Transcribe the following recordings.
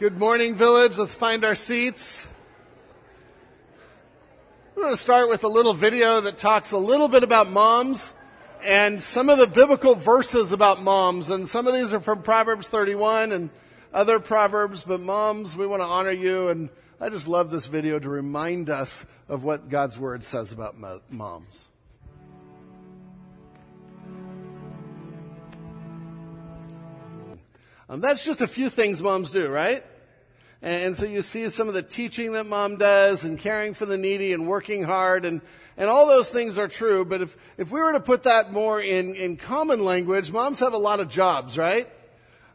Good morning, village. Let's find our seats. We're going to start with a little video that talks a little bit about moms and some of the biblical verses about moms. And some of these are from Proverbs 31 and other Proverbs, but moms, we want to honor you. And I just love this video to remind us of what God's word says about moms. Um, that's just a few things moms do, right? And so you see some of the teaching that mom does and caring for the needy and working hard and, and all those things are true. But if, if we were to put that more in, in common language, moms have a lot of jobs, right?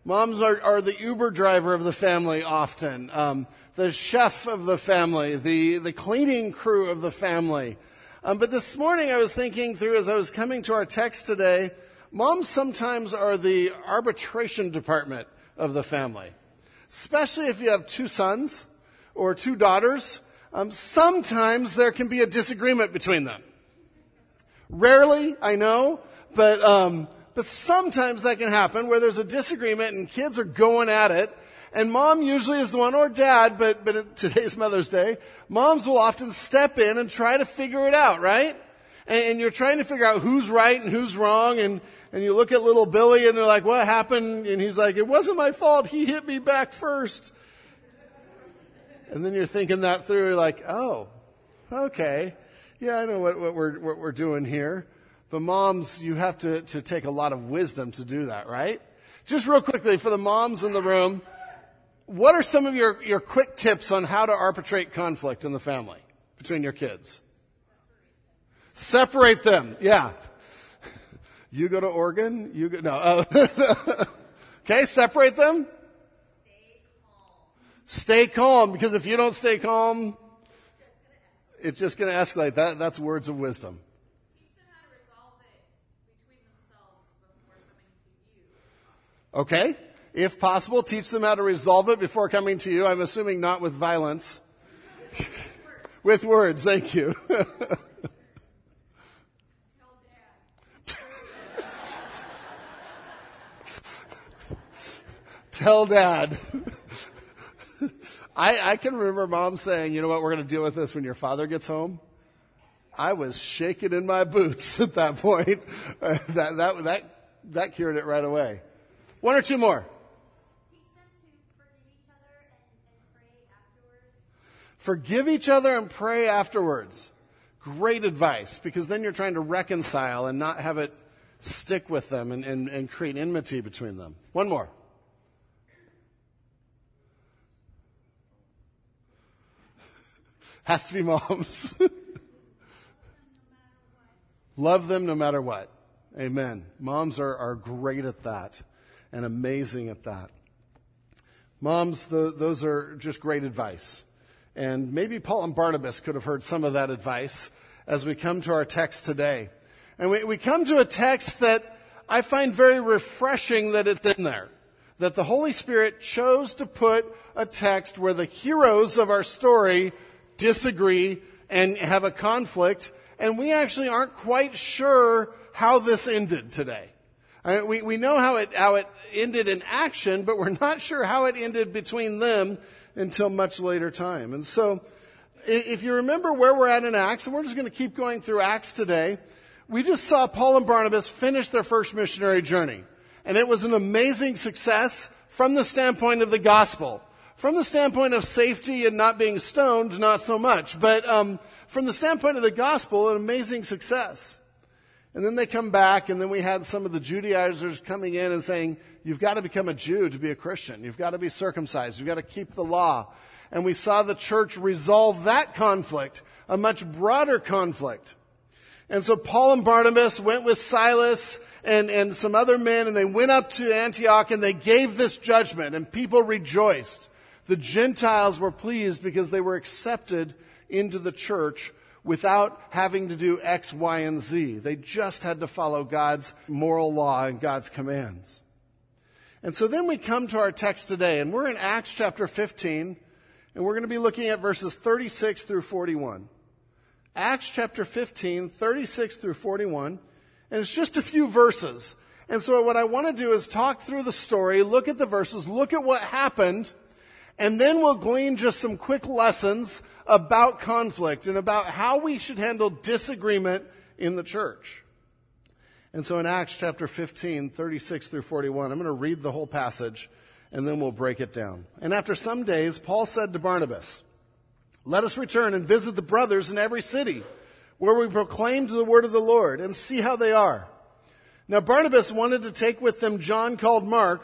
Moms are, are the Uber driver of the family often, um, the chef of the family, the, the cleaning crew of the family. Um, but this morning I was thinking through as I was coming to our text today, moms sometimes are the arbitration department of the family especially if you have two sons or two daughters, um, sometimes there can be a disagreement between them. Rarely, I know, but um, but sometimes that can happen where there's a disagreement and kids are going at it, and mom usually is the one or dad, but but today's Mother's Day, moms will often step in and try to figure it out, right? And, and you're trying to figure out who's right and who's wrong, and and you look at little Billy and they're like, what happened? And he's like, it wasn't my fault. He hit me back first. And then you're thinking that through, you're like, oh, okay. Yeah, I know what, what we're, what we're doing here. But moms, you have to, to take a lot of wisdom to do that, right? Just real quickly, for the moms in the room, what are some of your, your quick tips on how to arbitrate conflict in the family between your kids? Separate them. Yeah. You go to Oregon, you go, no. Uh, okay, separate them. Stay calm. Stay calm, because if you don't stay calm, it's just going to escalate. That, that's words of wisdom. Okay. If possible, teach them how to resolve it before coming to you. I'm assuming not with violence. with words, thank you. Tell dad. I, I can remember mom saying, you know what, we're going to deal with this when your father gets home. I was shaking in my boots at that point. That, that, that, that cured it right away. One or two more. Forgive each other and pray afterwards. Great advice because then you're trying to reconcile and not have it stick with them and, and, and create enmity between them. One more. Has to be moms. Love them no matter what. Amen. Moms are, are great at that and amazing at that. Moms, the, those are just great advice. And maybe Paul and Barnabas could have heard some of that advice as we come to our text today. And we, we come to a text that I find very refreshing that it's in there. That the Holy Spirit chose to put a text where the heroes of our story disagree and have a conflict, and we actually aren't quite sure how this ended today. I mean, we, we know how it, how it ended in action, but we're not sure how it ended between them until much later time. And so, if you remember where we're at in Acts, and we're just going to keep going through Acts today, we just saw Paul and Barnabas finish their first missionary journey. And it was an amazing success from the standpoint of the gospel. From the standpoint of safety and not being stoned, not so much. But um, from the standpoint of the gospel, an amazing success. And then they come back, and then we had some of the Judaizers coming in and saying, You've got to become a Jew to be a Christian. You've got to be circumcised. You've got to keep the law. And we saw the church resolve that conflict, a much broader conflict. And so Paul and Barnabas went with Silas and, and some other men, and they went up to Antioch and they gave this judgment, and people rejoiced. The Gentiles were pleased because they were accepted into the church without having to do X, Y, and Z. They just had to follow God's moral law and God's commands. And so then we come to our text today, and we're in Acts chapter 15, and we're going to be looking at verses 36 through 41. Acts chapter 15, 36 through 41, and it's just a few verses. And so what I want to do is talk through the story, look at the verses, look at what happened, And then we'll glean just some quick lessons about conflict and about how we should handle disagreement in the church. And so in Acts chapter 15, 36 through 41, I'm going to read the whole passage and then we'll break it down. And after some days, Paul said to Barnabas, Let us return and visit the brothers in every city where we proclaim the word of the Lord and see how they are. Now Barnabas wanted to take with them John called Mark,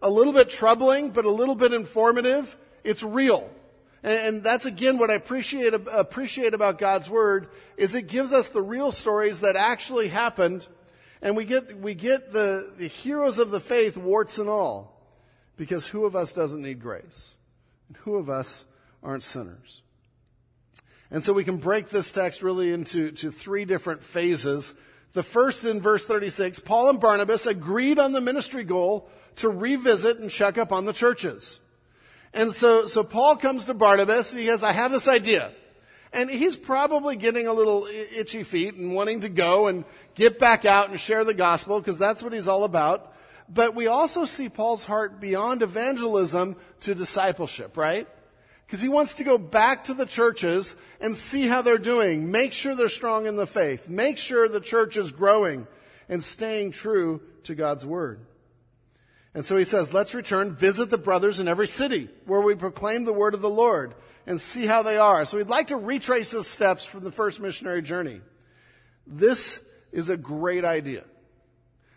a little bit troubling, but a little bit informative. It's real. And, that's again what I appreciate, appreciate about God's Word, is it gives us the real stories that actually happened, and we get, we get the, the heroes of the faith, warts and all. Because who of us doesn't need grace? And who of us aren't sinners? And so we can break this text really into to three different phases. The first in verse 36, Paul and Barnabas agreed on the ministry goal to revisit and check up on the churches. And so, so Paul comes to Barnabas and he says, I have this idea. And he's probably getting a little itchy feet and wanting to go and get back out and share the gospel because that's what he's all about. But we also see Paul's heart beyond evangelism to discipleship, right? Because he wants to go back to the churches and see how they're doing. Make sure they're strong in the faith. Make sure the church is growing and staying true to God's word. And so he says, let's return, visit the brothers in every city where we proclaim the word of the Lord and see how they are. So we'd like to retrace his steps from the first missionary journey. This is a great idea.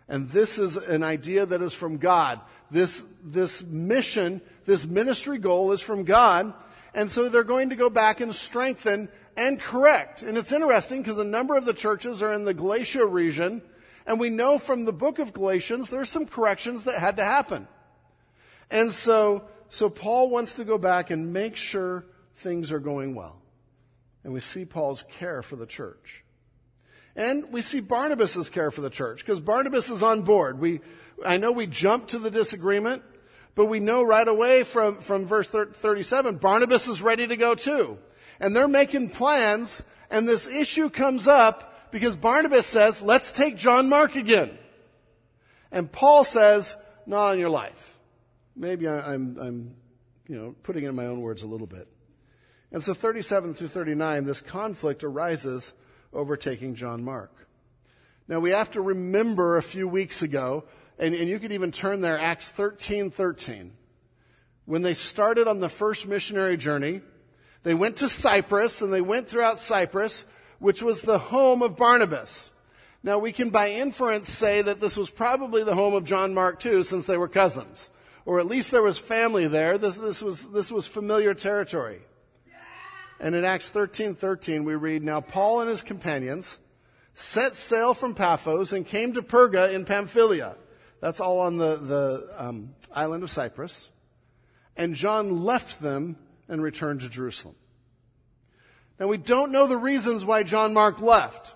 And this is an idea that is from God. This, this mission, this ministry goal is from God. And so they're going to go back and strengthen and correct. And it's interesting because a number of the churches are in the Galatia region and we know from the book of Galatians, there's some corrections that had to happen. And so, so Paul wants to go back and make sure things are going well. And we see Paul's care for the church. And we see Barnabas' care for the church because Barnabas is on board. We, I know we jump to the disagreement, but we know right away from, from verse 37, Barnabas is ready to go too. And they're making plans and this issue comes up because Barnabas says, let's take John Mark again. And Paul says, not on your life. Maybe I, I'm, I'm, you know, putting in my own words a little bit. And so 37 through 39, this conflict arises over taking John Mark. Now we have to remember a few weeks ago, and, and you could even turn there, Acts 13, 13. When they started on the first missionary journey, they went to Cyprus and they went throughout Cyprus which was the home of Barnabas. Now we can by inference say that this was probably the home of John Mark too, since they were cousins. Or at least there was family there. This, this was, this was familiar territory. And in Acts 13, 13, we read, Now Paul and his companions set sail from Paphos and came to Perga in Pamphylia. That's all on the, the um, island of Cyprus. And John left them and returned to Jerusalem. Now we don't know the reasons why John Mark left.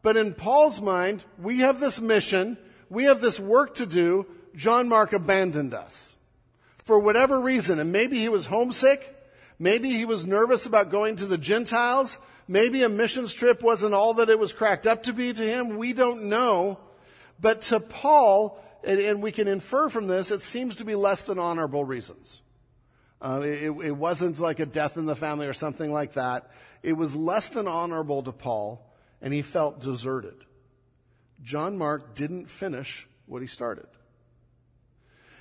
But in Paul's mind, we have this mission, we have this work to do. John Mark abandoned us. For whatever reason, and maybe he was homesick, maybe he was nervous about going to the Gentiles, maybe a missions trip wasn't all that it was cracked up to be to him, we don't know. But to Paul, and, and we can infer from this, it seems to be less than honorable reasons. Uh, it, it wasn't like a death in the family or something like that it was less than honorable to Paul, and he felt deserted. John Mark didn't finish what he started.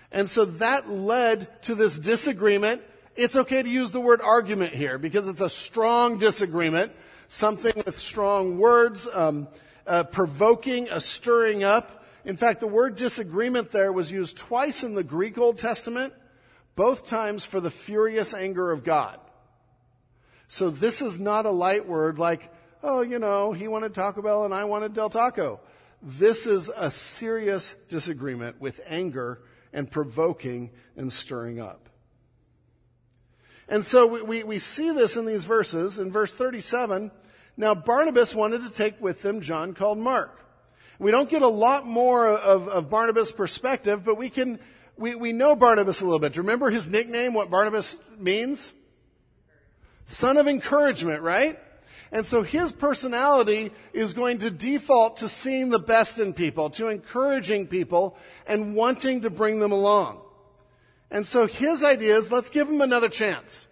And so that led to this disagreement. It's okay to use the word argument here because it's a strong disagreement, something with strong words, um, uh, provoking, a stirring up. In fact, the word disagreement there was used twice in the Greek Old Testament, both times for the furious anger of God. So this is not a light word like, oh, you know, he wanted Taco Bell and I wanted Del Taco. This is a serious disagreement with anger and provoking and stirring up. And so we, we, we see this in these verses. In verse 37, now Barnabas wanted to take with them John called Mark. We don't get a lot more of, of Barnabas' perspective, but we can, we, we know Barnabas a little bit. Remember his nickname, what Barnabas means? Son of encouragement, right? And so his personality is going to default to seeing the best in people, to encouraging people and wanting to bring them along. And so his idea is let's give him another chance.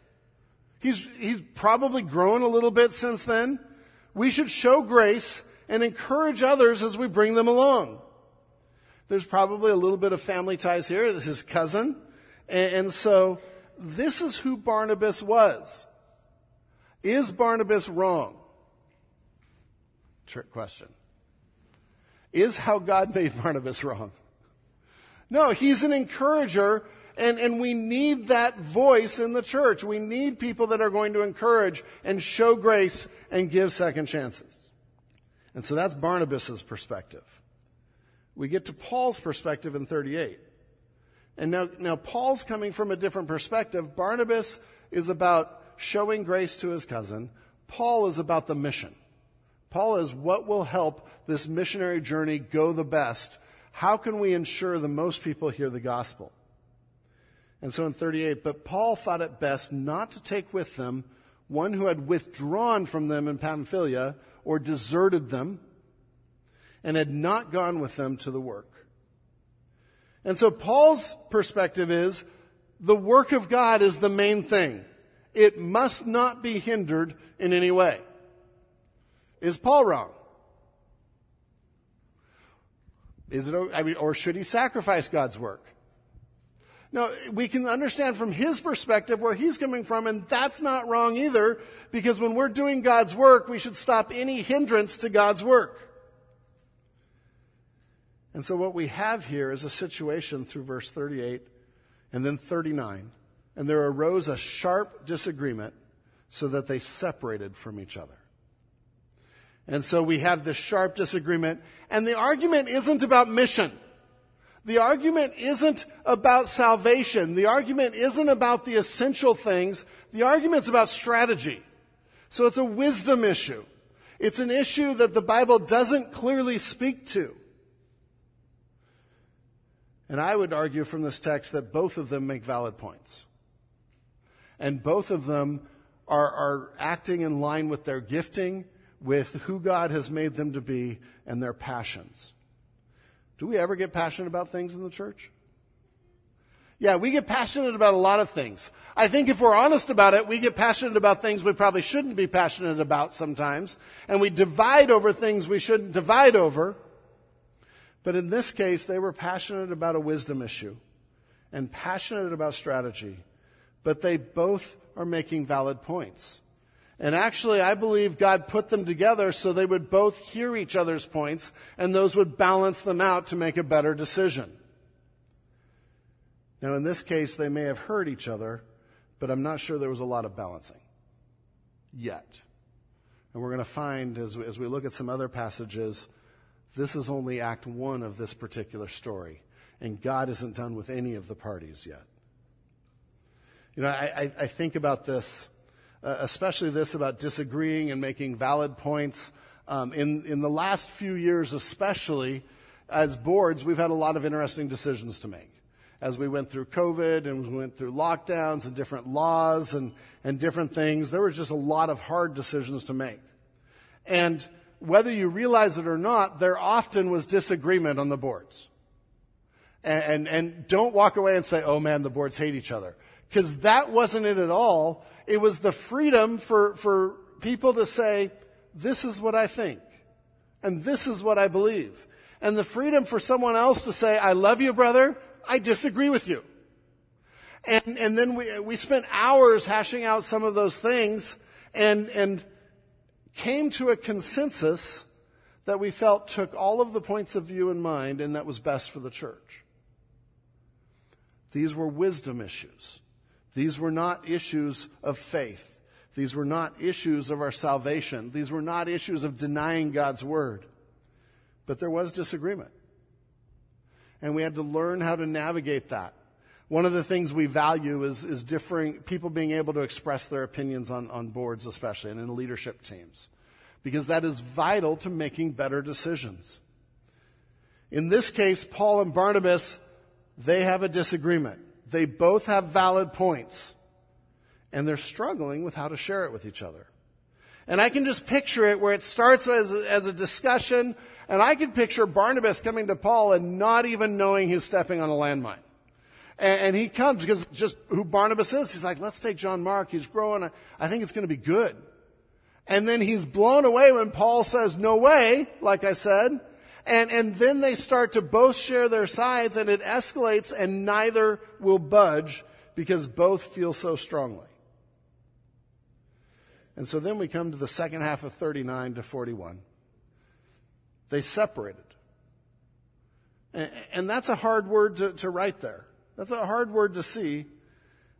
He's, he's probably grown a little bit since then. We should show grace and encourage others as we bring them along. There's probably a little bit of family ties here. This is cousin. And, and so this is who Barnabas was. Is Barnabas wrong? Trick question. Is how God made Barnabas wrong? No, he's an encourager and, and we need that voice in the church. We need people that are going to encourage and show grace and give second chances. And so that's Barnabas' perspective. We get to Paul's perspective in 38. And now, now Paul's coming from a different perspective. Barnabas is about showing grace to his cousin. Paul is about the mission. Paul is what will help this missionary journey go the best. How can we ensure the most people hear the gospel? And so in 38, but Paul thought it best not to take with them one who had withdrawn from them in Pamphylia or deserted them and had not gone with them to the work. And so Paul's perspective is the work of God is the main thing. It must not be hindered in any way. Is Paul wrong? Is it, I mean, or should he sacrifice God's work? Now, we can understand from his perspective where he's coming from, and that's not wrong either, because when we're doing God's work, we should stop any hindrance to God's work. And so what we have here is a situation through verse 38 and then 39. And there arose a sharp disagreement so that they separated from each other. And so we have this sharp disagreement. And the argument isn't about mission. The argument isn't about salvation. The argument isn't about the essential things. The argument's about strategy. So it's a wisdom issue. It's an issue that the Bible doesn't clearly speak to. And I would argue from this text that both of them make valid points. And both of them are, are acting in line with their gifting, with who God has made them to be, and their passions. Do we ever get passionate about things in the church? Yeah, we get passionate about a lot of things. I think if we're honest about it, we get passionate about things we probably shouldn't be passionate about sometimes, and we divide over things we shouldn't divide over. But in this case, they were passionate about a wisdom issue and passionate about strategy, but they both are making valid points. And actually, I believe God put them together so they would both hear each other's points and those would balance them out to make a better decision. Now, in this case, they may have heard each other, but I'm not sure there was a lot of balancing yet. And we're going to find as we, as we look at some other passages, this is only act one of this particular story. And God isn't done with any of the parties yet. You know, I, I, I think about this uh, especially this about disagreeing and making valid points. Um, in, in the last few years, especially as boards, we've had a lot of interesting decisions to make. As we went through COVID and we went through lockdowns and different laws and, and different things, there were just a lot of hard decisions to make. And whether you realize it or not, there often was disagreement on the boards. And, and, and don't walk away and say, oh man, the boards hate each other. Because that wasn't it at all. It was the freedom for, for people to say, this is what I think. And this is what I believe. And the freedom for someone else to say, I love you, brother. I disagree with you. And, and then we, we spent hours hashing out some of those things and, and came to a consensus that we felt took all of the points of view in mind and that was best for the church. These were wisdom issues. These were not issues of faith. These were not issues of our salvation. These were not issues of denying God's word. But there was disagreement. And we had to learn how to navigate that. One of the things we value is, is differing, people being able to express their opinions on, on boards, especially, and in leadership teams, because that is vital to making better decisions. In this case, Paul and Barnabas, they have a disagreement. They both have valid points, and they're struggling with how to share it with each other. And I can just picture it where it starts as as a discussion, and I can picture Barnabas coming to Paul and not even knowing he's stepping on a landmine. And, and he comes because just who Barnabas is. He's like, let's take John Mark. He's growing. I think it's going to be good. And then he's blown away when Paul says, no way, like I said. And, and then they start to both share their sides and it escalates and neither will budge because both feel so strongly. And so then we come to the second half of 39 to 41. They separated. And, and that's a hard word to, to write there. That's a hard word to see.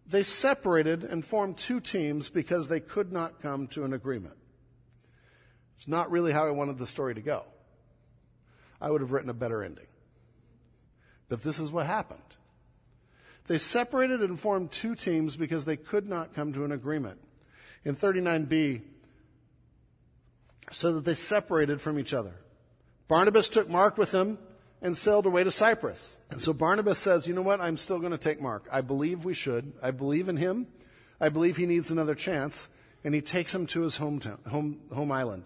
They separated and formed two teams because they could not come to an agreement. It's not really how I wanted the story to go. I would have written a better ending. But this is what happened. They separated and formed two teams because they could not come to an agreement. In 39b, so that they separated from each other. Barnabas took Mark with him and sailed away to Cyprus. And so Barnabas says, you know what? I'm still going to take Mark. I believe we should. I believe in him. I believe he needs another chance. And he takes him to his hometown, home, home island.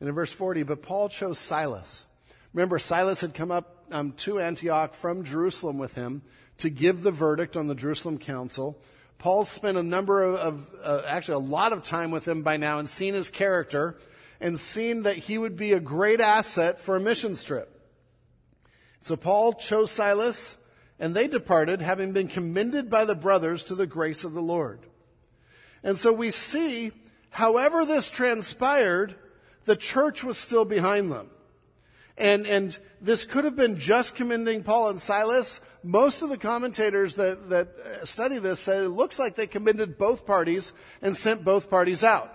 And in verse 40, but Paul chose Silas. Remember, Silas had come up um, to Antioch from Jerusalem with him to give the verdict on the Jerusalem council. Paul spent a number of, of uh, actually a lot of time with him by now and seen his character and seen that he would be a great asset for a missions trip. So Paul chose Silas, and they departed, having been commended by the brothers to the grace of the Lord. And so we see, however this transpired, the church was still behind them. And, and this could have been just commending Paul and Silas. Most of the commentators that, that study this say it looks like they commended both parties and sent both parties out.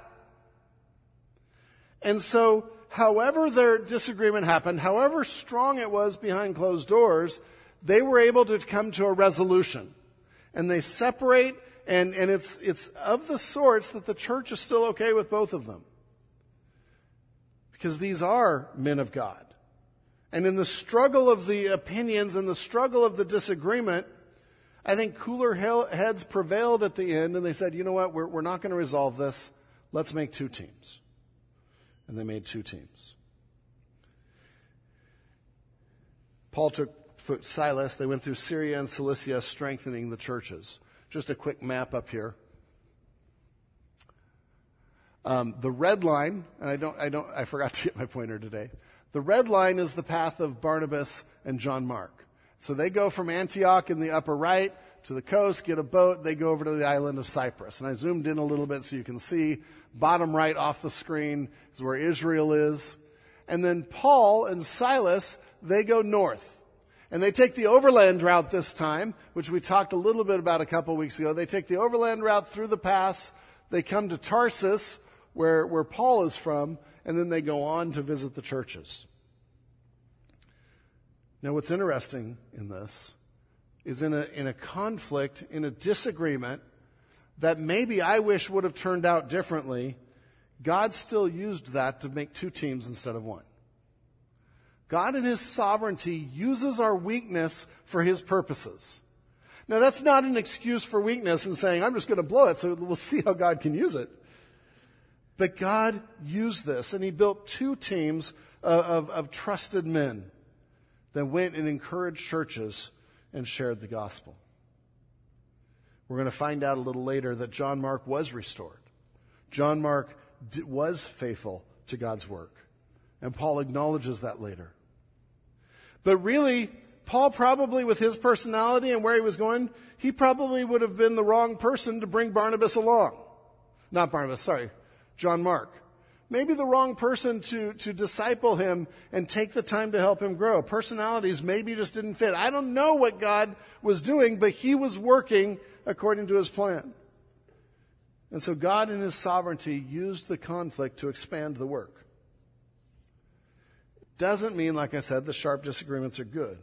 And so, however their disagreement happened, however strong it was behind closed doors, they were able to come to a resolution. And they separate, and, and it's, it's of the sorts that the church is still okay with both of them. Because these are men of God. And in the struggle of the opinions and the struggle of the disagreement, I think cooler heads prevailed at the end, and they said, you know what, we're, we're not going to resolve this. Let's make two teams and they made two teams. Paul took Silas, they went through Syria and Cilicia, strengthening the churches. Just a quick map up here. Um, the red line, and I don't, I don't, I forgot to get my pointer today. The red line is the path of Barnabas and John Mark. So they go from Antioch in the upper right to the coast, get a boat, they go over to the island of Cyprus. And I zoomed in a little bit so you can see bottom right off the screen is where Israel is. And then Paul and Silas, they go north. And they take the overland route this time, which we talked a little bit about a couple weeks ago. They take the overland route through the pass. They come to Tarsus, where, where Paul is from, and then they go on to visit the churches. Now, what's interesting in this is in a, in a conflict, in a disagreement, that maybe I wish would have turned out differently, God still used that to make two teams instead of one. God in His sovereignty uses our weakness for His purposes. Now that's not an excuse for weakness and saying, I'm just going to blow it so we'll see how God can use it. But God used this and He built two teams of, of, of trusted men that went and encouraged churches and shared the gospel. We're going to find out a little later that John Mark was restored. John Mark was faithful to God's work. And Paul acknowledges that later. But really, Paul probably, with his personality and where he was going, he probably would have been the wrong person to bring Barnabas along. Not Barnabas, sorry, John Mark maybe the wrong person to, to disciple him and take the time to help him grow. Personalities maybe just didn't fit. I don't know what God was doing, but he was working according to his plan. And so God in his sovereignty used the conflict to expand the work. Doesn't mean, like I said, the sharp disagreements are good,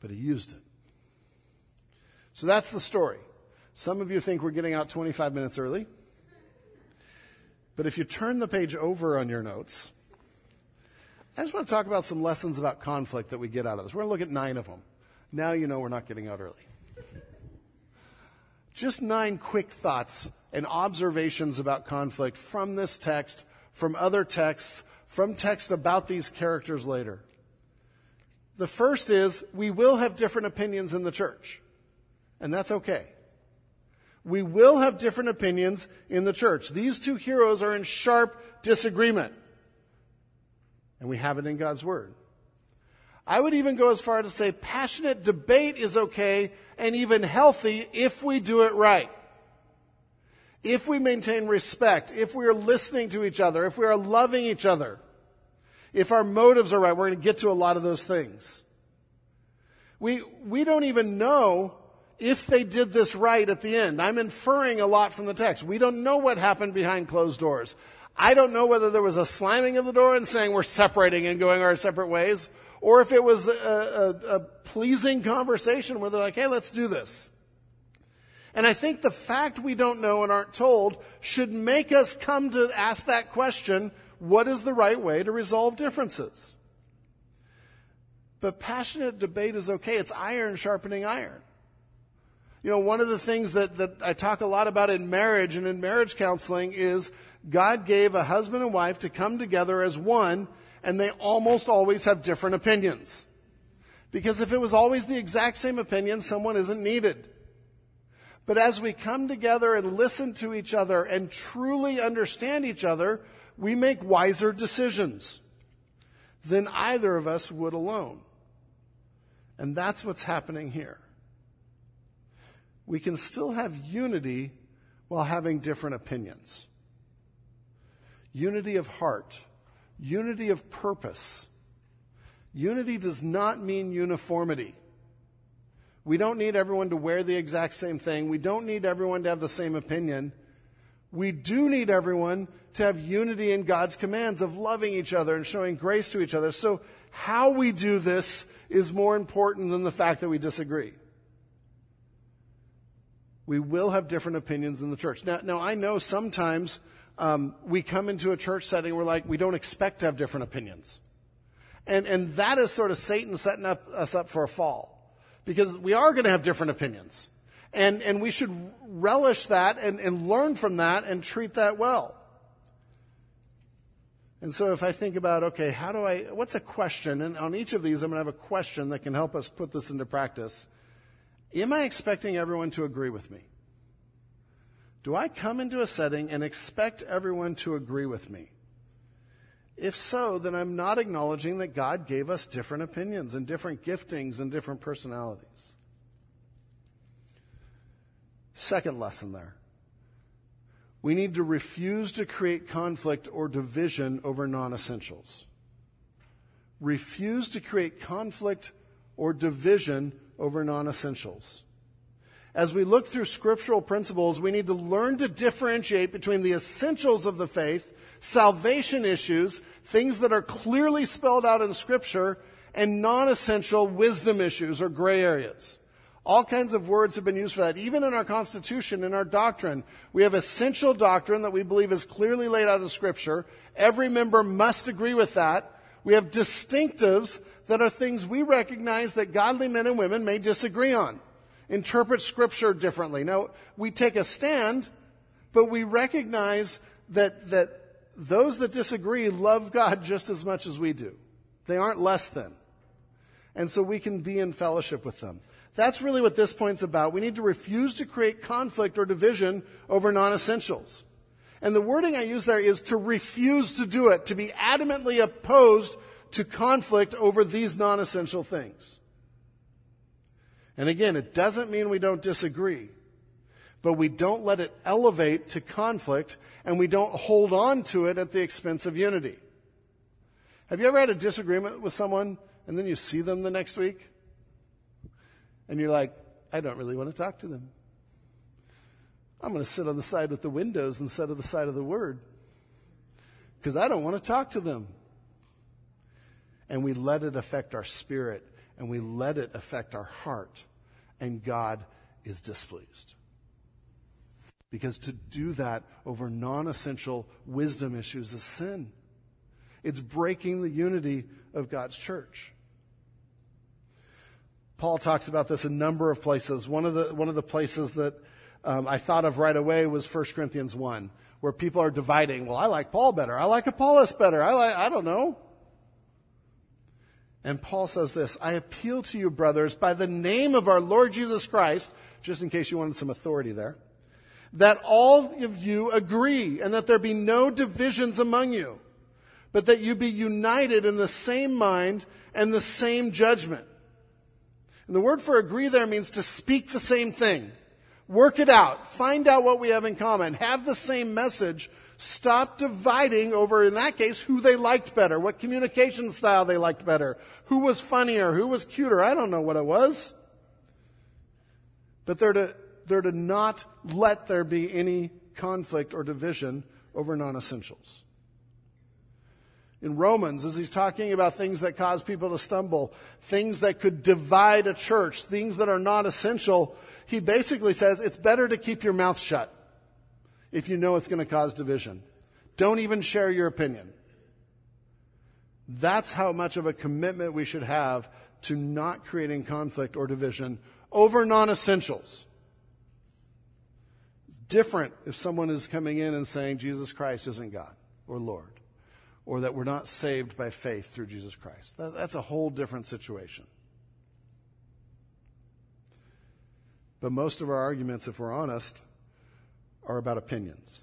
but he used it. So that's the story. Some of you think we're getting out 25 minutes early. But if you turn the page over on your notes, I just want to talk about some lessons about conflict that we get out of this. We're going to look at nine of them. Now you know we're not getting out early. Just nine quick thoughts and observations about conflict from this text, from other texts, from texts about these characters later. The first is we will have different opinions in the church, and that's okay. We will have different opinions in the church. These two heroes are in sharp disagreement, and we have it in God's Word. I would even go as far to say passionate debate is okay and even healthy if we do it right. If we maintain respect, if we are listening to each other, if we are loving each other, if our motives are right, we're going to get to a lot of those things. We, we don't even know if they did this right at the end. I'm inferring a lot from the text. We don't know what happened behind closed doors. I don't know whether there was a slamming of the door and saying we're separating and going our separate ways, or if it was a, a, a pleasing conversation where they're like, hey, let's do this. And I think the fact we don't know and aren't told should make us come to ask that question what is the right way to resolve differences? But passionate debate is okay. It's iron sharpening iron. You know, one of the things that, that I talk a lot about in marriage and in marriage counseling is God gave a husband and wife to come together as one, and they almost always have different opinions. Because if it was always the exact same opinion, someone isn't needed. But as we come together and listen to each other and truly understand each other, we make wiser decisions than either of us would alone. And that's what's happening here. We can still have unity while having different opinions. Unity of heart, unity of purpose. Unity does not mean uniformity. We don't need everyone to wear the exact same thing. We don't need everyone to have the same opinion. We do need everyone to have unity in God's commands of loving each other and showing grace to each other. So, how we do this is more important than the fact that we disagree. We will have different opinions in the church. Now, now I know sometimes um, we come into a church setting we're like, we don't expect to have different opinions. And, and that is sort of Satan setting up, us up for a fall because we are going to have different opinions. And, and we should relish that and, and learn from that and treat that well. And so if I think about, okay, how do I, what's a question? And on each of these, I'm going to have a question that can help us put this into practice. Am I expecting everyone to agree with me? Do I come into a setting and expect everyone to agree with me? If so, then I'm not acknowledging that God gave us different opinions and different giftings and different personalities. Second lesson there. We need to refuse to create conflict or division over non essentials. Refuse to create conflict or division over non essentials. As we look through scriptural principles, we need to learn to differentiate between the essentials of the faith salvation issues, things that are clearly spelled out in Scripture, and non essential wisdom issues or gray areas. All kinds of words have been used for that. Even in our Constitution, in our doctrine, we have essential doctrine that we believe is clearly laid out in Scripture. Every member must agree with that. We have distinctives that are things we recognize that godly men and women may disagree on, interpret Scripture differently. Now, we take a stand, but we recognize that, that those that disagree love God just as much as we do. They aren't less than. And so we can be in fellowship with them. That's really what this point's about. We need to refuse to create conflict or division over non essentials. And the wording I use there is to refuse to do it, to be adamantly opposed to conflict over these non essential things. And again, it doesn't mean we don't disagree but we don't let it elevate to conflict and we don't hold on to it at the expense of unity. Have you ever had a disagreement with someone and then you see them the next week? And you're like, I don't really want to talk to them. I'm going to sit on the side with the windows instead of the side of the word because I don't want to talk to them. And we let it affect our spirit and we let it affect our heart. And God is displeased. Because to do that over non essential wisdom issues is sin. It's breaking the unity of God's church. Paul talks about this a number of places. One of the, one of the places that um, I thought of right away was 1 Corinthians 1, where people are dividing. Well, I like Paul better. I like Apollos better. I like, I don't know. And Paul says this I appeal to you, brothers, by the name of our Lord Jesus Christ, just in case you wanted some authority there, that all of you agree and that there be no divisions among you, but that you be united in the same mind and the same judgment. And the word for agree there means to speak the same thing. Work it out. Find out what we have in common. Have the same message Stop dividing over, in that case, who they liked better, what communication style they liked better, who was funnier, who was cuter. I don't know what it was. But they're to, they're to not let there be any conflict or division over non essentials. In Romans, as he's talking about things that cause people to stumble, things that could divide a church, things that are not essential, he basically says it's better to keep your mouth shut if you know it's going to cause division. Don't even share your opinion. That's how much of a commitment we should have to not creating conflict or division over non essentials. It's different if someone is coming in and saying Jesus Christ isn't God or Lord, or that we're not saved by faith through Jesus Christ. That's a whole different situation. But most of our arguments, if we're honest, are about opinions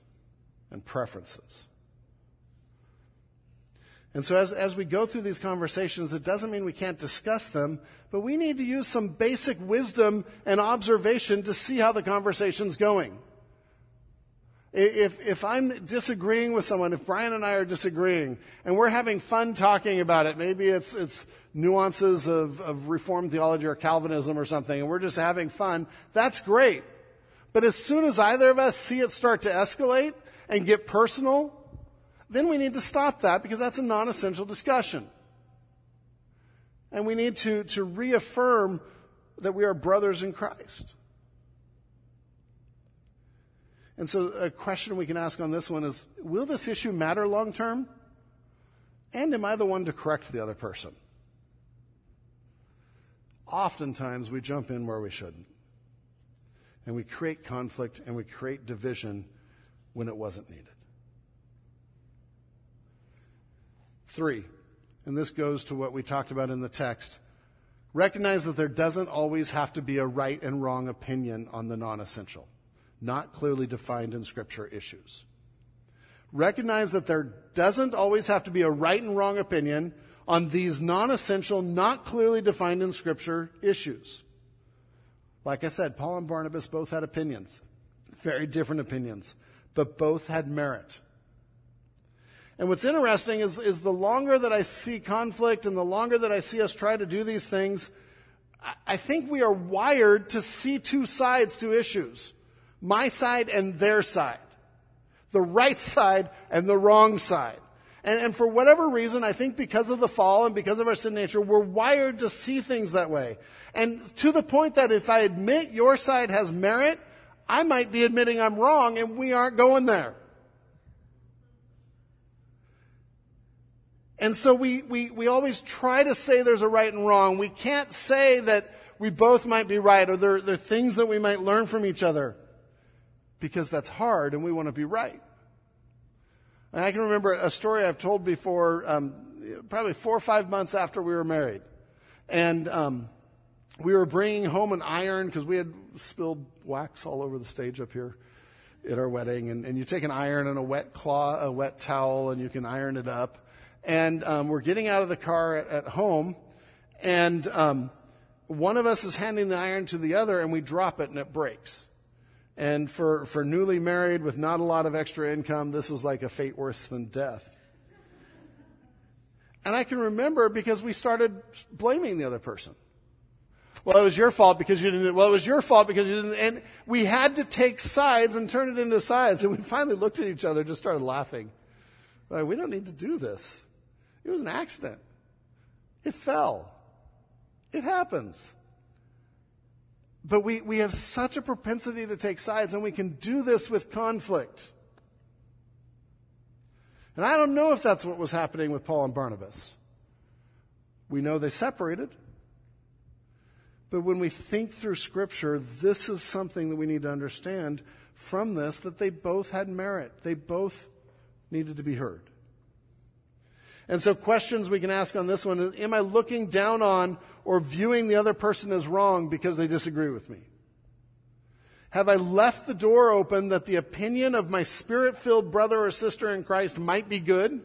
and preferences. And so as, as we go through these conversations, it doesn't mean we can't discuss them, but we need to use some basic wisdom and observation to see how the conversation's going. If, if I'm disagreeing with someone, if Brian and I are disagreeing, and we're having fun talking about it, maybe it's, it's nuances of, of Reformed theology or Calvinism or something, and we're just having fun, that's great. But as soon as either of us see it start to escalate and get personal, then we need to stop that because that's a non essential discussion. And we need to, to reaffirm that we are brothers in Christ. And so, a question we can ask on this one is Will this issue matter long term? And am I the one to correct the other person? Oftentimes, we jump in where we shouldn't and we create conflict and we create division when it wasn't needed. Three, and this goes to what we talked about in the text recognize that there doesn't always have to be a right and wrong opinion on the non essential, not clearly defined in Scripture issues. Recognize that there doesn't always have to be a right and wrong opinion on these non essential, not clearly defined in Scripture issues. Like I said, Paul and Barnabas both had opinions, very different opinions, but both had merit. And what's interesting is, is the longer that I see conflict and the longer that I see us try to do these things, I think we are wired to see two sides to issues my side and their side, the right side and the wrong side. And, and for whatever reason, I think because of the fall and because of our sin nature, we're wired to see things that way. And to the point that if I admit your side has merit, I might be admitting I'm wrong and we aren't going there. And so we, we, we always try to say there's a right and wrong. We can't say that we both might be right or there, there are things that we might learn from each other because that's hard and we want to be right. And I can remember a story I've told before, um, probably four or five months after we were married. And um, we were bringing home an iron because we had spilled wax all over the stage up here at our wedding. And, and you take an iron and a wet cloth, a wet towel, and you can iron it up. And um, we're getting out of the car at, at home, and um, one of us is handing the iron to the other, and we drop it, and it breaks. And for, for newly married with not a lot of extra income, this is like a fate worse than death. And I can remember because we started blaming the other person. Well, it was your fault because you didn't, well, it was your fault because you didn't, and we had to take sides and turn it into sides. And we finally looked at each other and just started laughing. Like, we don't need to do this. It was an accident. It fell. It happens. But we, we have such a propensity to take sides, and we can do this with conflict. And I don't know if that's what was happening with Paul and Barnabas. We know they separated. But when we think through Scripture, this is something that we need to understand from this that they both had merit. They both needed to be heard. And so, questions we can ask on this one is Am I looking down on or viewing the other person as wrong because they disagree with me? Have I left the door open that the opinion of my spirit filled brother or sister in Christ might be good?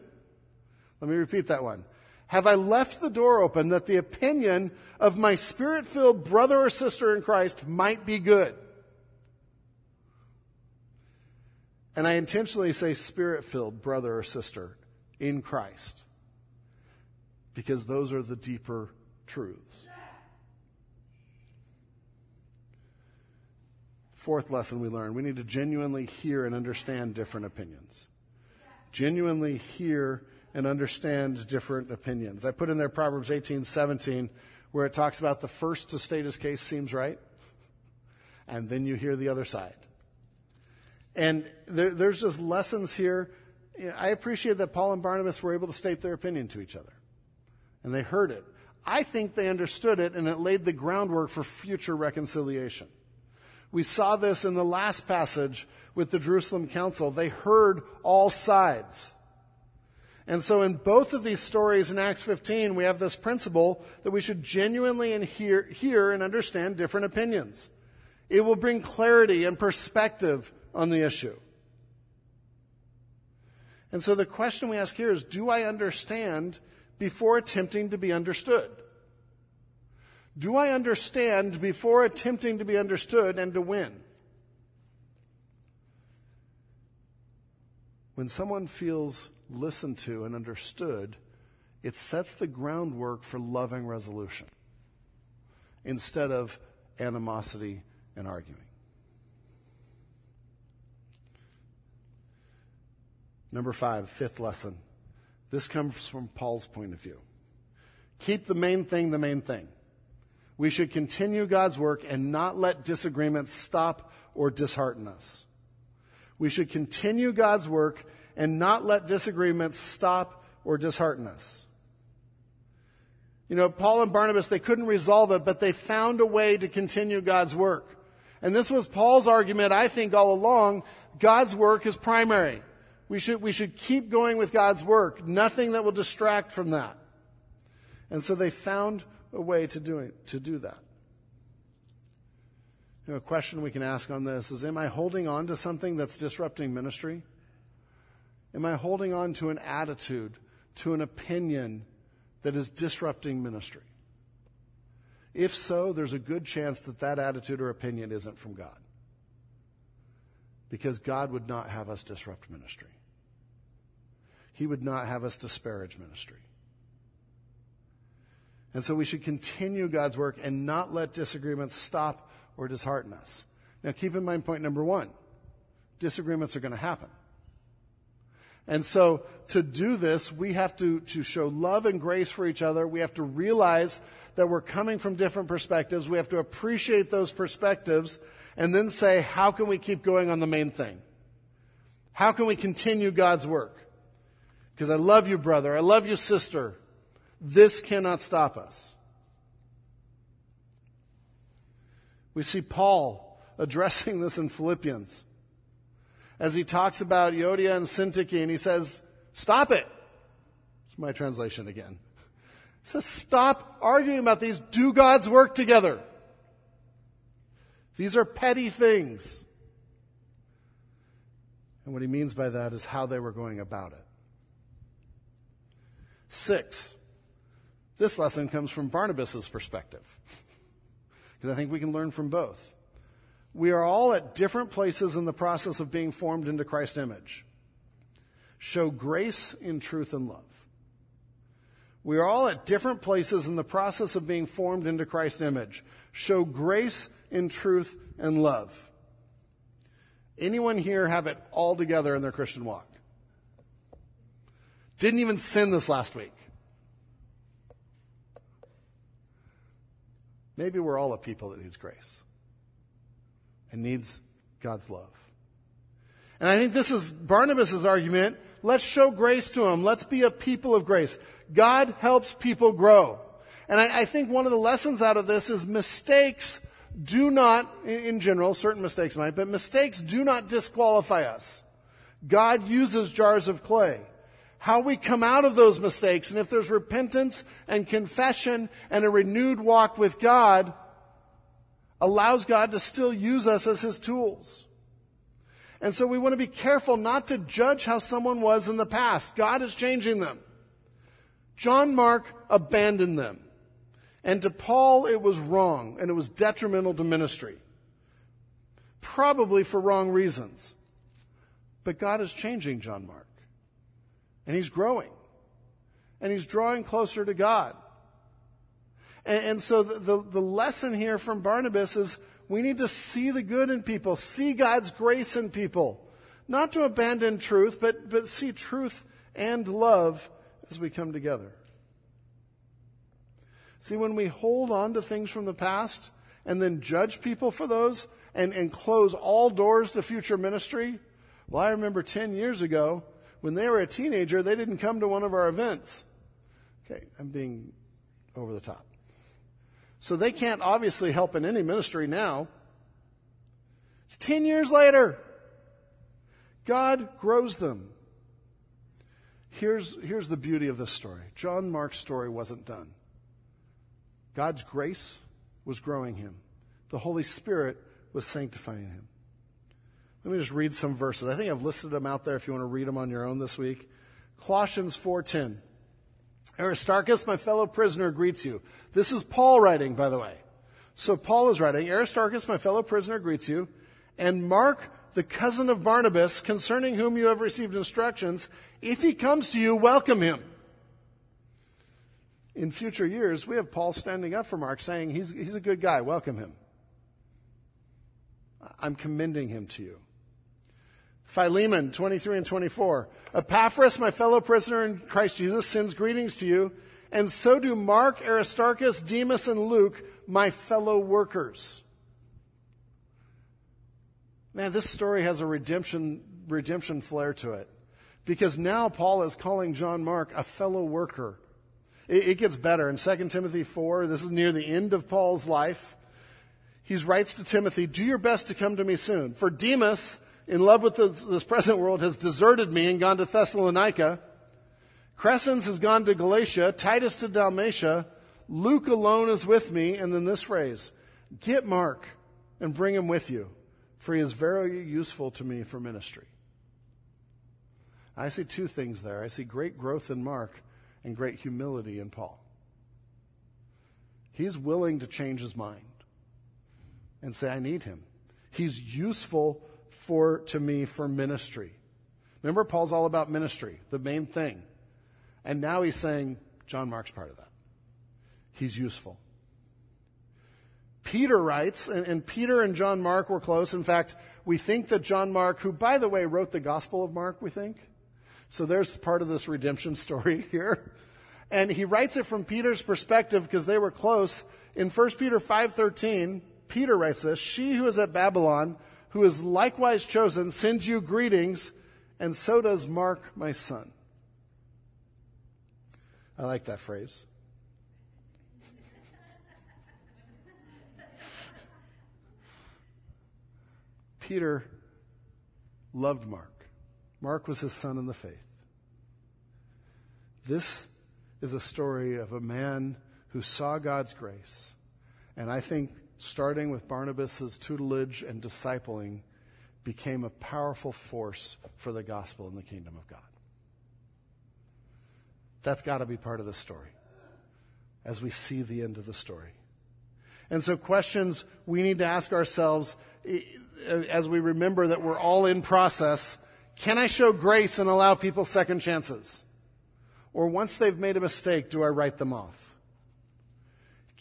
Let me repeat that one. Have I left the door open that the opinion of my spirit filled brother or sister in Christ might be good? And I intentionally say spirit filled brother or sister in Christ because those are the deeper truths. Fourth lesson we learn we need to genuinely hear and understand different opinions. Genuinely hear and understand different opinions. I put in there Proverbs 18 17, where it talks about the first to state his case seems right, and then you hear the other side. And there, there's just lessons here. I appreciate that Paul and Barnabas were able to state their opinion to each other and they heard it. I think they understood it and it laid the groundwork for future reconciliation. We saw this in the last passage with the Jerusalem Council. They heard all sides. And so in both of these stories in Acts 15, we have this principle that we should genuinely hear, hear and understand different opinions. It will bring clarity and perspective on the issue. And so the question we ask here is, do I understand before attempting to be understood? Do I understand before attempting to be understood and to win? When someone feels listened to and understood, it sets the groundwork for loving resolution instead of animosity and arguing. Number five, fifth lesson this comes from Paul's point of view. Keep the main thing the main thing. We should continue God's work and not let disagreements stop or dishearten us. We should continue God's work and not let disagreements stop or dishearten us. You know, Paul and Barnabas, they couldn't resolve it, but they found a way to continue God's work. And this was Paul's argument, I think, all along. God's work is primary. We should, we should keep going with God's work, nothing that will distract from that. And so they found a way to do, it, to do that. You know, a question we can ask on this is Am I holding on to something that's disrupting ministry? Am I holding on to an attitude, to an opinion that is disrupting ministry? If so, there's a good chance that that attitude or opinion isn't from God. Because God would not have us disrupt ministry. He would not have us disparage ministry. And so we should continue God's work and not let disagreements stop or dishearten us. Now, keep in mind point number one disagreements are going to happen. And so, to do this, we have to, to show love and grace for each other. We have to realize that we're coming from different perspectives. We have to appreciate those perspectives and then say, how can we keep going on the main thing? How can we continue God's work? Because I love you, brother. I love you, sister. This cannot stop us. We see Paul addressing this in Philippians as he talks about Euodia and Syntyche, and he says, Stop it. It's my translation again. He says, Stop arguing about these. Do God's work together. These are petty things. And what he means by that is how they were going about it. Six, this lesson comes from Barnabas' perspective, because I think we can learn from both. We are all at different places in the process of being formed into Christ's image. Show grace in truth and love. We are all at different places in the process of being formed into Christ's image. Show grace in truth and love. Anyone here have it all together in their Christian walk? Didn't even sin this last week. Maybe we're all a people that needs grace. and needs God's love. And I think this is Barnabas' argument. Let's show grace to him. Let's be a people of grace. God helps people grow. And I, I think one of the lessons out of this is mistakes do not, in general, certain mistakes might, but mistakes do not disqualify us. God uses jars of clay. How we come out of those mistakes, and if there's repentance and confession and a renewed walk with God, allows God to still use us as His tools. And so we want to be careful not to judge how someone was in the past. God is changing them. John Mark abandoned them. And to Paul, it was wrong and it was detrimental to ministry. Probably for wrong reasons. But God is changing John Mark. And he's growing. And he's drawing closer to God. And, and so the, the, the lesson here from Barnabas is we need to see the good in people, see God's grace in people. Not to abandon truth, but, but see truth and love as we come together. See, when we hold on to things from the past and then judge people for those and, and close all doors to future ministry, well, I remember 10 years ago when they were a teenager, they didn't come to one of our events. Okay, I'm being over the top. So they can't obviously help in any ministry now. It's 10 years later. God grows them. Here's, here's the beauty of this story John Mark's story wasn't done. God's grace was growing him. The Holy Spirit was sanctifying him. Let me just read some verses. I think I've listed them out there if you want to read them on your own this week. Colossians 4:10. Aristarchus, my fellow prisoner, greets you. This is Paul writing, by the way. So Paul is writing, Aristarchus, my fellow prisoner, greets you, and Mark, the cousin of Barnabas, concerning whom you have received instructions, if he comes to you, welcome him in future years, we have Paul standing up for Mark saying, he's, he's a good guy, welcome him. I'm commending him to you. Philemon 23 and 24. Epaphras, my fellow prisoner in Christ Jesus, sends greetings to you, and so do Mark, Aristarchus, Demas, and Luke, my fellow workers. Man, this story has a redemption, redemption flair to it. Because now Paul is calling John Mark a fellow worker it, it gets better. In 2 Timothy 4, this is near the end of Paul's life. He writes to Timothy, Do your best to come to me soon. For Demas, in love with this, this present world, has deserted me and gone to Thessalonica. Crescens has gone to Galatia, Titus to Dalmatia. Luke alone is with me. And then this phrase Get Mark and bring him with you, for he is very useful to me for ministry. I see two things there. I see great growth in Mark, and great humility in Paul. He's willing to change his mind and say, I need him. He's useful for, to me for ministry. Remember, Paul's all about ministry, the main thing. And now he's saying, John Mark's part of that. He's useful. Peter writes, and, and, Peter and John Mark were close. In fact, we think that John Mark, who, by the way, wrote the Gospel of Mark, we think, so there's part of this redemption story here. And he writes it from Peter's perspective because they were close. In 1 Peter 5:13, Peter writes this, "She who is at Babylon, who is likewise chosen, sends you greetings, and so does Mark, my son." I like that phrase. Peter loved Mark. Mark was his son in the faith. This is a story of a man who saw God's grace. And I think starting with Barnabas' tutelage and discipling became a powerful force for the gospel in the kingdom of God. That's got to be part of the story as we see the end of the story. And so, questions we need to ask ourselves as we remember that we're all in process can I show grace and allow people second chances? Or once they've made a mistake, do I write them off?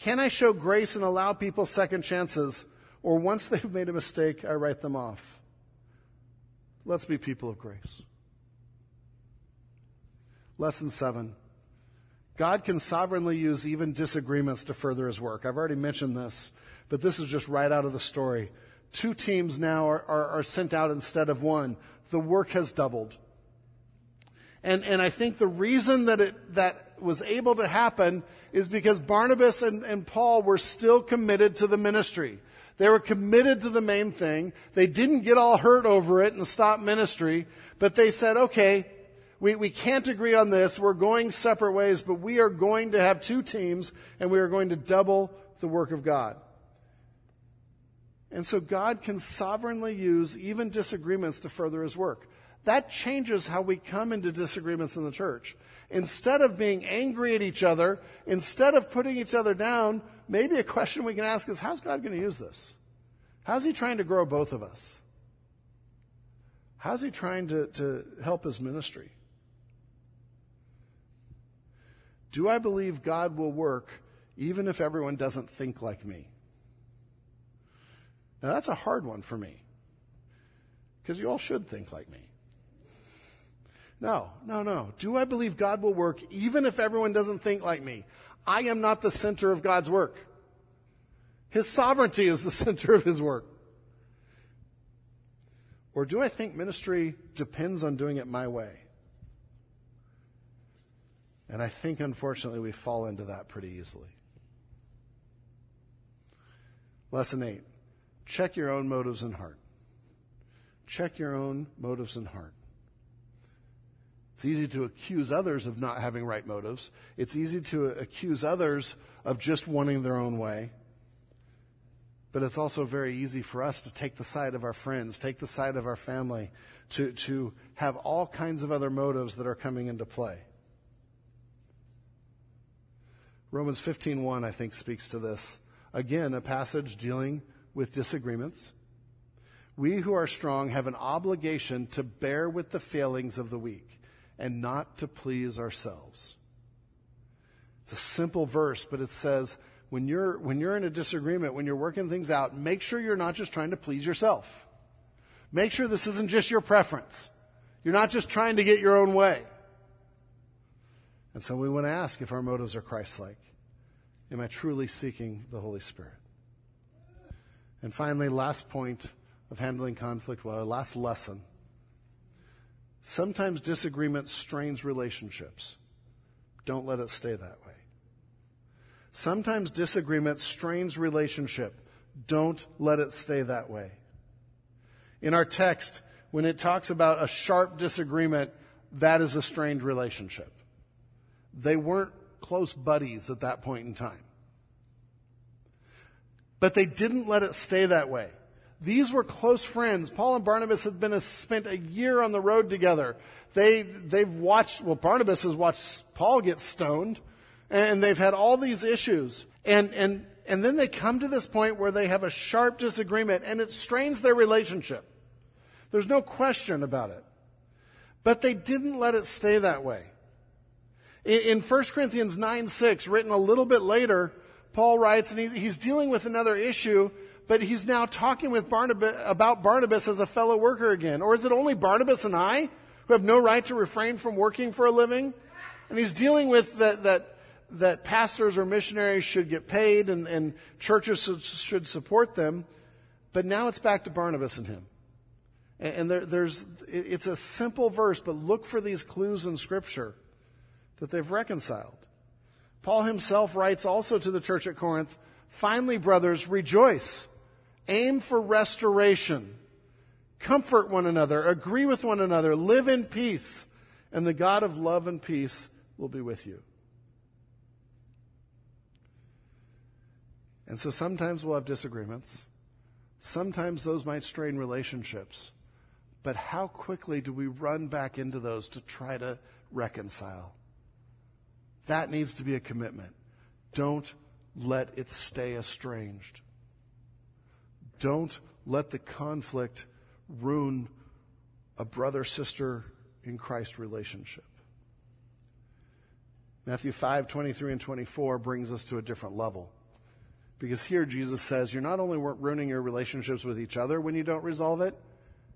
Can I show grace and allow people second chances? Or once they've made a mistake, I write them off? Let's be people of grace. Lesson seven. God can sovereignly use even disagreements to further his work. I've already mentioned this, but this is just right out of the story. Two teams now are, are, are sent out instead of one. The work has doubled. And, and I think the reason that it, that was able to happen is because Barnabas and, and Paul were still committed to the ministry. They were committed to the main thing. They didn't get all hurt over it and stop ministry, but they said, okay, we, we can't agree on this. We're going separate ways, but we are going to have two teams and we are going to double the work of God. And so God can sovereignly use even disagreements to further his work. That changes how we come into disagreements in the church. Instead of being angry at each other, instead of putting each other down, maybe a question we can ask is how's God going to use this? How's he trying to grow both of us? How's he trying to, to help his ministry? Do I believe God will work even if everyone doesn't think like me? Now, that's a hard one for me because you all should think like me. No, no, no. Do I believe God will work even if everyone doesn't think like me? I am not the center of God's work. His sovereignty is the center of his work. Or do I think ministry depends on doing it my way? And I think, unfortunately, we fall into that pretty easily. Lesson eight check your own motives and heart. Check your own motives and heart. It's easy to accuse others of not having right motives. It's easy to accuse others of just wanting their own way. But it's also very easy for us to take the side of our friends, take the side of our family, to, to have all kinds of other motives that are coming into play. Romans 15:1 I think speaks to this. Again, a passage dealing with disagreements. We who are strong have an obligation to bear with the failings of the weak and not to please ourselves. It's a simple verse, but it says when you're, when you're in a disagreement, when you're working things out, make sure you're not just trying to please yourself. Make sure this isn't just your preference. You're not just trying to get your own way. And so we want to ask if our motives are Christ like. Am I truly seeking the Holy Spirit? And finally, last point of handling conflict well, last lesson. Sometimes disagreement strains relationships. Don't let it stay that way. Sometimes disagreement strains relationship. Don't let it stay that way. In our text, when it talks about a sharp disagreement, that is a strained relationship. They weren't close buddies at that point in time. But they didn't let it stay that way. These were close friends. Paul and Barnabas had been a, spent a year on the road together. They, they've watched, well, Barnabas has watched Paul get stoned, and they've had all these issues. And, and, and then they come to this point where they have a sharp disagreement, and it strains their relationship. There's no question about it. But they didn't let it stay that way. In, in 1 Corinthians 9 6, written a little bit later, Paul writes, and he's, he's dealing with another issue but he's now talking with Barnabas about Barnabas as a fellow worker again. Or is it only Barnabas and I who have no right to refrain from working for a living? And he's dealing with that, that, that pastors or missionaries should get paid and, and churches should support them. But now it's back to Barnabas and him. And, and there, there's, it's a simple verse, but look for these clues in Scripture that they've reconciled. Paul himself writes also to the church at Corinth, Finally, brothers, rejoice. Aim for restoration. Comfort one another. Agree with one another. Live in peace. And the God of love and peace will be with you. And so sometimes we'll have disagreements. Sometimes those might strain relationships. But how quickly do we run back into those to try to reconcile? That needs to be a commitment. Don't let it stay estranged. Don't let the conflict ruin a brother sister in Christ relationship. Matthew 5, 23 and 24 brings us to a different level. Because here Jesus says, you're not only ruining your relationships with each other when you don't resolve it,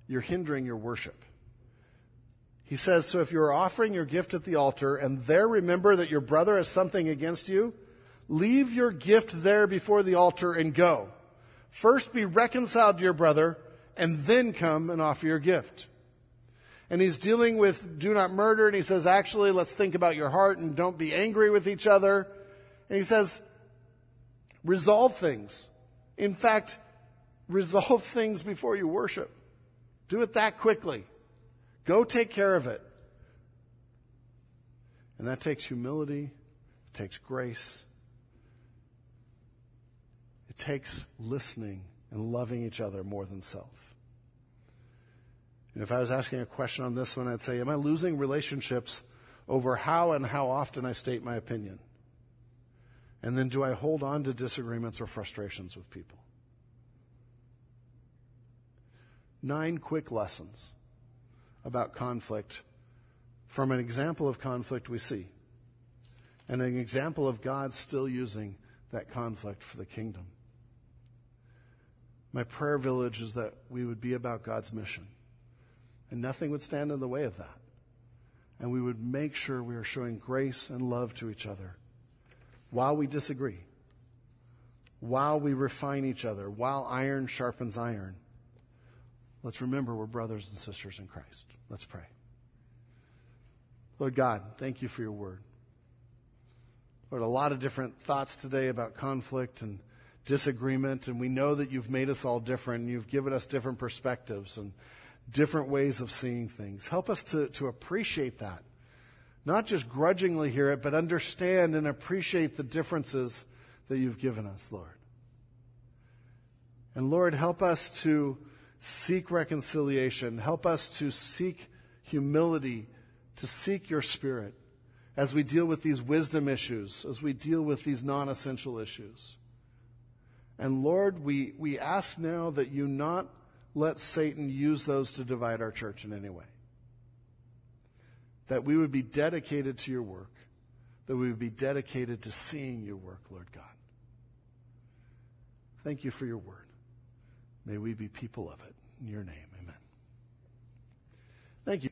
you're hindering your worship. He says, so if you're offering your gift at the altar and there remember that your brother has something against you, leave your gift there before the altar and go. First be reconciled to your brother, and then come and offer your gift. And he's dealing with do not murder, and he says, actually, let's think about your heart and don't be angry with each other. And he says, resolve things. In fact, resolve things before you worship. Do it that quickly. Go take care of it. And that takes humility, it takes grace, it takes listening and loving each other more than self. And if I was asking a question on this one, I'd say, Am I losing relationships over how and how often I state my opinion? And then do I hold on to disagreements or frustrations with people? Nine quick lessons about conflict from an example of conflict we see and an example of God still using that conflict for the kingdom. My prayer village is that we would be about God's mission and nothing would stand in the way of that. And we would make sure we are showing grace and love to each other while we disagree, while we refine each other, while iron sharpens iron. Let's remember we're brothers and sisters in Christ. Let's pray. Lord God, thank you for your word. Lord, a lot of different thoughts today about conflict and disagreement, and we know that you've made us all different, you've given us different perspectives and different ways of seeing things. Help us to, to appreciate that. Not just grudgingly hear it, but understand and appreciate the differences that you've given us, Lord. And Lord, help us to seek reconciliation. Help us to seek humility to seek your spirit as we deal with these wisdom issues, as we deal with these non essential issues. And Lord, we, we ask now that you not let Satan use those to divide our church in any way. That we would be dedicated to your work, that we would be dedicated to seeing your work, Lord God. Thank you for your word. May we be people of it. In your name, amen. Thank you.